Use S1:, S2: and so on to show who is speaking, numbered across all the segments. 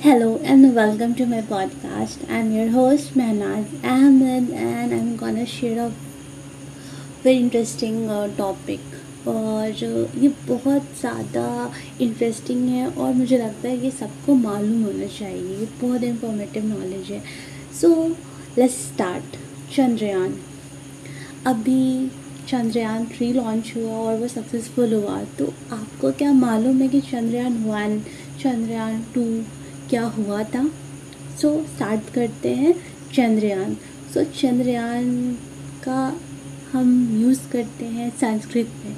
S1: Hello and welcome to my podcast. I'm your host Mehnaz Ahmed and I'm gonna share a very interesting uh, topic. और uh, ये बहुत ज़्यादा interesting है और मुझे लगता है ये सबको मालूम होना चाहिए। ये बहुत इंफॉर्मेटिव नॉलेज है। सो लेट्स स्टार्ट चंद्रयान अभी चंद्रयान थ्री लॉन्च हुआ और वो सक्सेसफुल हुआ। तो आपको क्या मालूम है कि चंद्रयान वन चंद्रयान टू क्या हुआ था? सो so, स्टार्ट करते हैं चंद्रयान। सो so, चंद्रयान का हम यूज़ करते हैं संस्कृत में।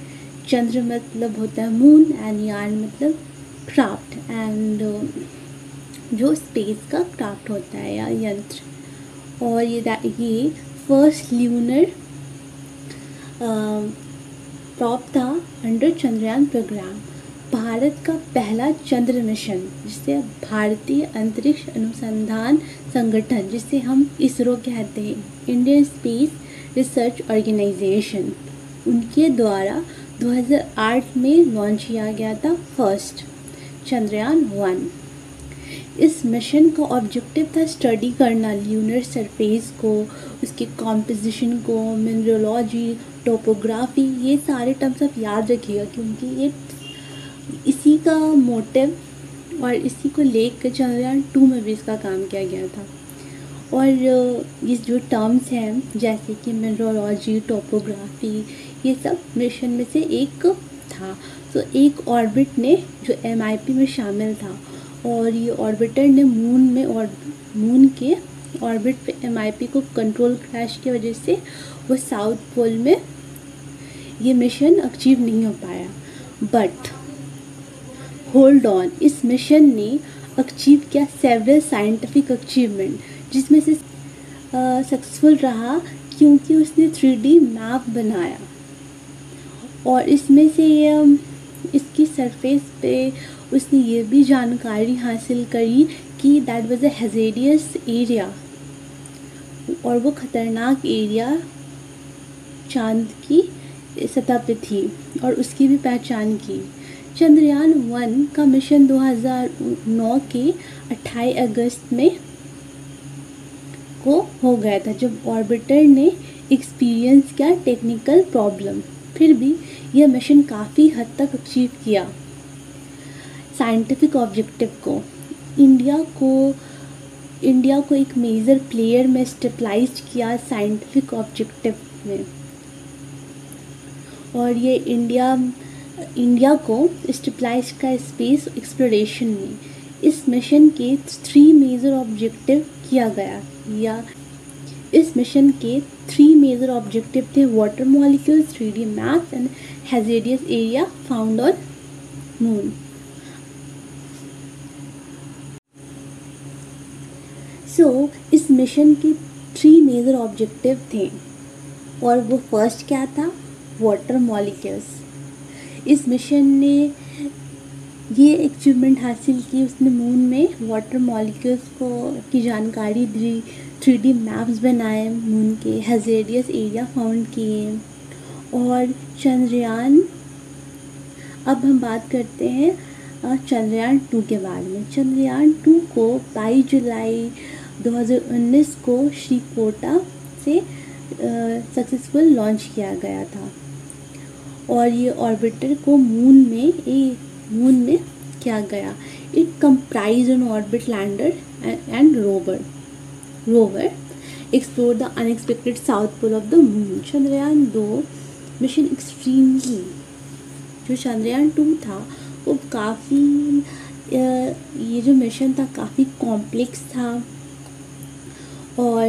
S1: चंद्र मतलब होता है मून एंड यान मतलब क्राफ्ट एंड जो स्पेस का क्राफ्ट होता है या यंत्र। और ये ये फ़र्स्ट ल्यूनर प्रॉप था अंडर चंद्रयान प्रोग्राम भारत का पहला चंद्र मिशन, जिसे भारतीय अंतरिक्ष अनुसंधान संगठन, जिसे हम इसरो कहते हैं इंडियन स्पेस रिसर्च ऑर्गेनाइजेशन उनके द्वारा 2008 में लॉन्च किया गया था फ़र्स्ट चंद्रयान वन। इस मिशन का ऑब्जेक्टिव था स्टडी करना ल्यूनर सरफेस को, उसके कॉम्पोजिशन को मिनरोलॉजी टोपोग्राफी ये सारे टर्म्स आप याद रखिएगा, क्योंकि ये इसी का मोटिव और इसी को लेकर कर चंद्रयान टू में भी इसका काम किया गया था। और ये जो टर्म्स हैं, जैसे कि मिनरोलॉजी टोपोग्राफी ये सब मिशन में से एक था। तो एक ऑर्बिट ने जो एमआईपी में शामिल था और ये ऑर्बिटर ने मून में और मून के ऑर्बिट पे एम को कंट्रोल क्रैश की वजह से वो साउथ पोल में ये मिशन अचीव नहीं हो पाया। बट होल्ड ऑन इस मिशन ने अचीव किया सेवरल साइंटिफिक अचीवमेंट जिसमें से सक्सेसफुल रहा क्योंकि उसने थ्री मैप बनाया। और इसमें से इसकी सरफेस पे उसने ये भी जानकारी हासिल करी कि that was a hazardous area और वो ख़तरनाक एरिया चाँद की सतह पे थी, और उसकी भी पहचान की। चंद्रयान वन का मिशन 2009 के 28 अगस्त में को हो गया था, जब ऑर्बिटर ने एक्सपीरियंस किया टेक्निकल प्रॉब्लम फिर भी यह मिशन काफ़ी हद तक अचीव किया। साइंटिफिक ऑब्जेक्टिव को। इंडिया को इंडिया को एक मेजर प्लेयर में स्टेपलाइज किया साइंटिफिक ऑब्जेक्टिव में। और ये इंडिया इंडिया को स्टेपलाइज का स्पेस एक्सप्लोरेशन में इस मिशन के थ्री मेजर ऑब्जेक्टिव किया गया। या इस मिशन के थ्री मेजर ऑब्जेक्टिव थे water molecule three D maps and hazardous area found on moon so इस मिशन के थ्री मेजर ऑब्जेक्टिव थे और वो फ़र्स्ट क्या था? वाटर मॉलिक्यूल्स इस मिशन ने ये अचीवमेंट हासिल की। उसने मून में वाटर मॉलिक्यूल्स को की जानकारी दी थ्री डी मैप्स बनाए मून के हजेरियस एरिया फाउंड किए। और चंद्रयान, अब हम बात करते हैं चंद्रयान टू के बारे में। चंद्रयान टू को 22 जुलाई 2019 को श्रीकोटा से सक्सेसफुल लॉन्च किया गया था। और ये ऑर्बिटर को मून में ए मून में किया गया? It comprise an orbit lander and rover rover explore the unexpected south pole of the moon Chandrayaan दो मिशन एक्सट्रीमली जो चंद्रयान टू था, वो काफ़ी ये जो मिशन था, काफ़ी कॉम्प्लेक्स था। और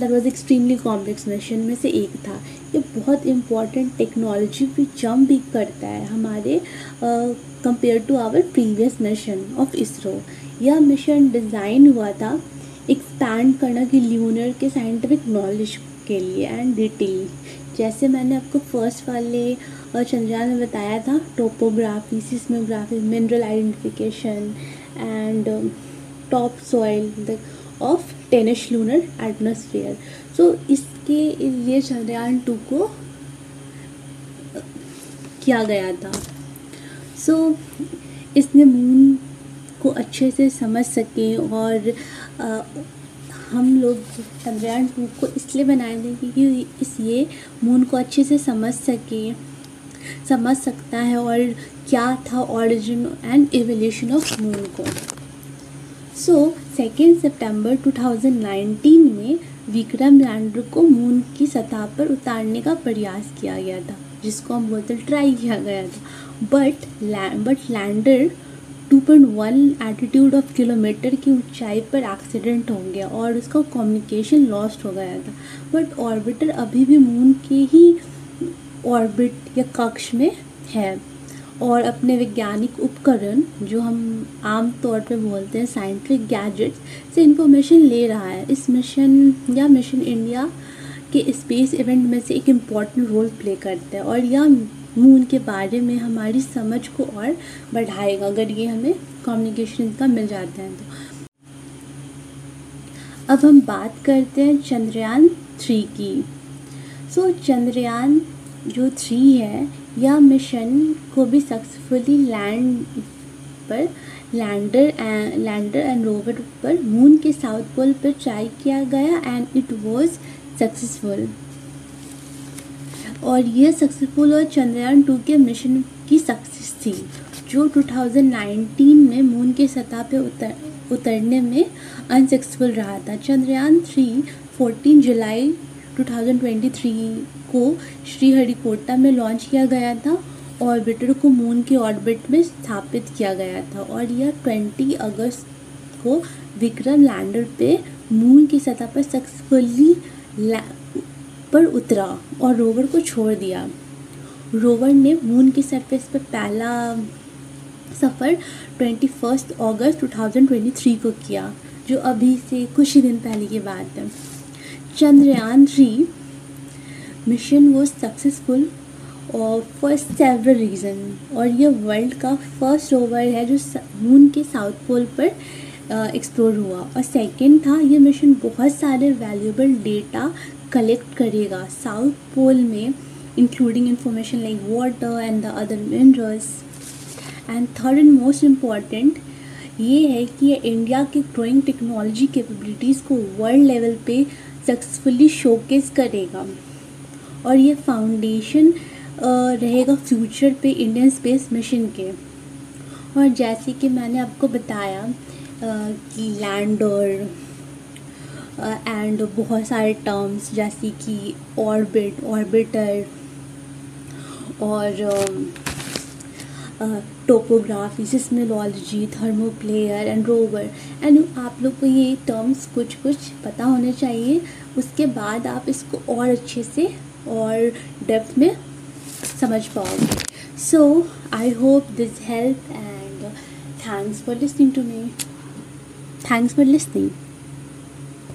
S1: that was extremely complex mission में से एक था। ये बहुत इंपॉर्टेंट टेक्नोलॉजी भी जम भी करता है हमारे compare to our previous mission of ISRO यह मिशन डिज़ाइन हुआ था एक्सपैंड करना कि ल्यूनर के साइंटिफिक नॉलेज के लिए एंड डिटेल जैसे मैंने आपको फ़र्स्ट वाले चंद्रयान में बताया था topography seismography mineral identification and top soil of tenuous lunar atmosphere so इसके लिए चंद्रयान टू को किया गया था। सो so, इसने मून को अच्छे से समझ सकें और आ, हम लोग चंद्रयान टू को इसलिए बनाए थे क्योंकि इस ये मून को अच्छे से समझ सके समझ सकता है और क्या था origin and evolution of moon को। सो सेकेंड सितंबर 2019 में विक्रम लैंडर को मून की सतह पर उतारने का प्रयास किया गया था, जिसको हम बोलते ट्राई किया गया था। But but lander 2.1 attitude of kilometre की ऊंचाई पर एक्सीडेंट हो गया और उसका कम्युनिकेशन लॉस्ट हो गया था। बट ऑर्बिटर अभी भी मून के ही ऑर्बिट या कक्ष में है। और अपने वैज्ञानिक उपकरण जो हम आम तौर पे बोलते हैं साइंटिफिक गैजेट्स से इंफॉर्मेशन ले रहा है। इस मिशन या मिशन इंडिया के स्पेस इवेंट में से एक इंपॉर्टेंट रोल प्ले करता है और यह मून के बारे में हमारी समझ को और बढ़ाएगा अगर ये हमें कम्युनिकेशन का मिल जाता है तो। अब हम बात करते हैं चंद्रयान थ्री की। सो so, चंद्रयान जो थ्री है यह मिशन को भी सक्सेसफुली लैंड पर, लैंडर लैंडर एंड रोवर पर, मून के साउथ पोल पर ट्राई किया गया एंड इट वाज सक्सेसफुल और यह सक्सेसफुल और चंद्रयान टू के मिशन की सक्सेस थी, जो 2019 में मून के सतह पर उतर, उतरने में अनसक्सेसफुल रहा था। चंद्रयान थ्री 14 जुलाई 2023 को श्रीहरिकोटा में लॉन्च किया गया था ऑर्बिटर को मून के ऑर्बिट में स्थापित किया गया था और यह 20 अगस्त को विक्रम लैंडर पे मून की सतह पर सक्सेसफुली पर उतरा और रोवर को छोड़ दिया। रोवर ने मून की सरफेस पर पहला सफ़र 21 अगस्त 2023 को किया, जो अभी से कुछ ही दिन पहले की बात है। चंद्रयान थ्री मिशन वो सक्सेसफुल और फॉर सेवरल रीज़न और ये वर्ल्ड का फ़र्स्ट रोवर है जो मून के साउथ पोल पर एक्सप्लोर हुआ। और सेकंड था ये मिशन बहुत सारे वैल्यूबल डेटा कलेक्ट करेगा। साउथ पोल में including information like water and the other minerals and third and most important ये है कि ये इंडिया की ग्रोइंग टेक्नोलॉजी कैपेबिलिटीज़ को वर्ल्ड लेवल पे सक्सेसफुली शोकेस करेगा। और ये फाउंडेशन रहेगा फ्यूचर पे इंडियन स्पेस मिशन के। और जैसे कि मैंने आपको बताया कि लैंडर एंड बहुत सारे टर्म्स जैसे कि ऑर्बिट ऑर्बिटर और टोपोग्राफी सिस्मोलॉजी थर्मोप्लेयर एंड रोवर एंड आप लोग को ये टर्म्स कुछ कुछ पता होने चाहिए। उसके बाद आप इसको और अच्छे से और डेप्थ में समझ पाओगे। So I hope this help and thanks for listening to me thanks for listening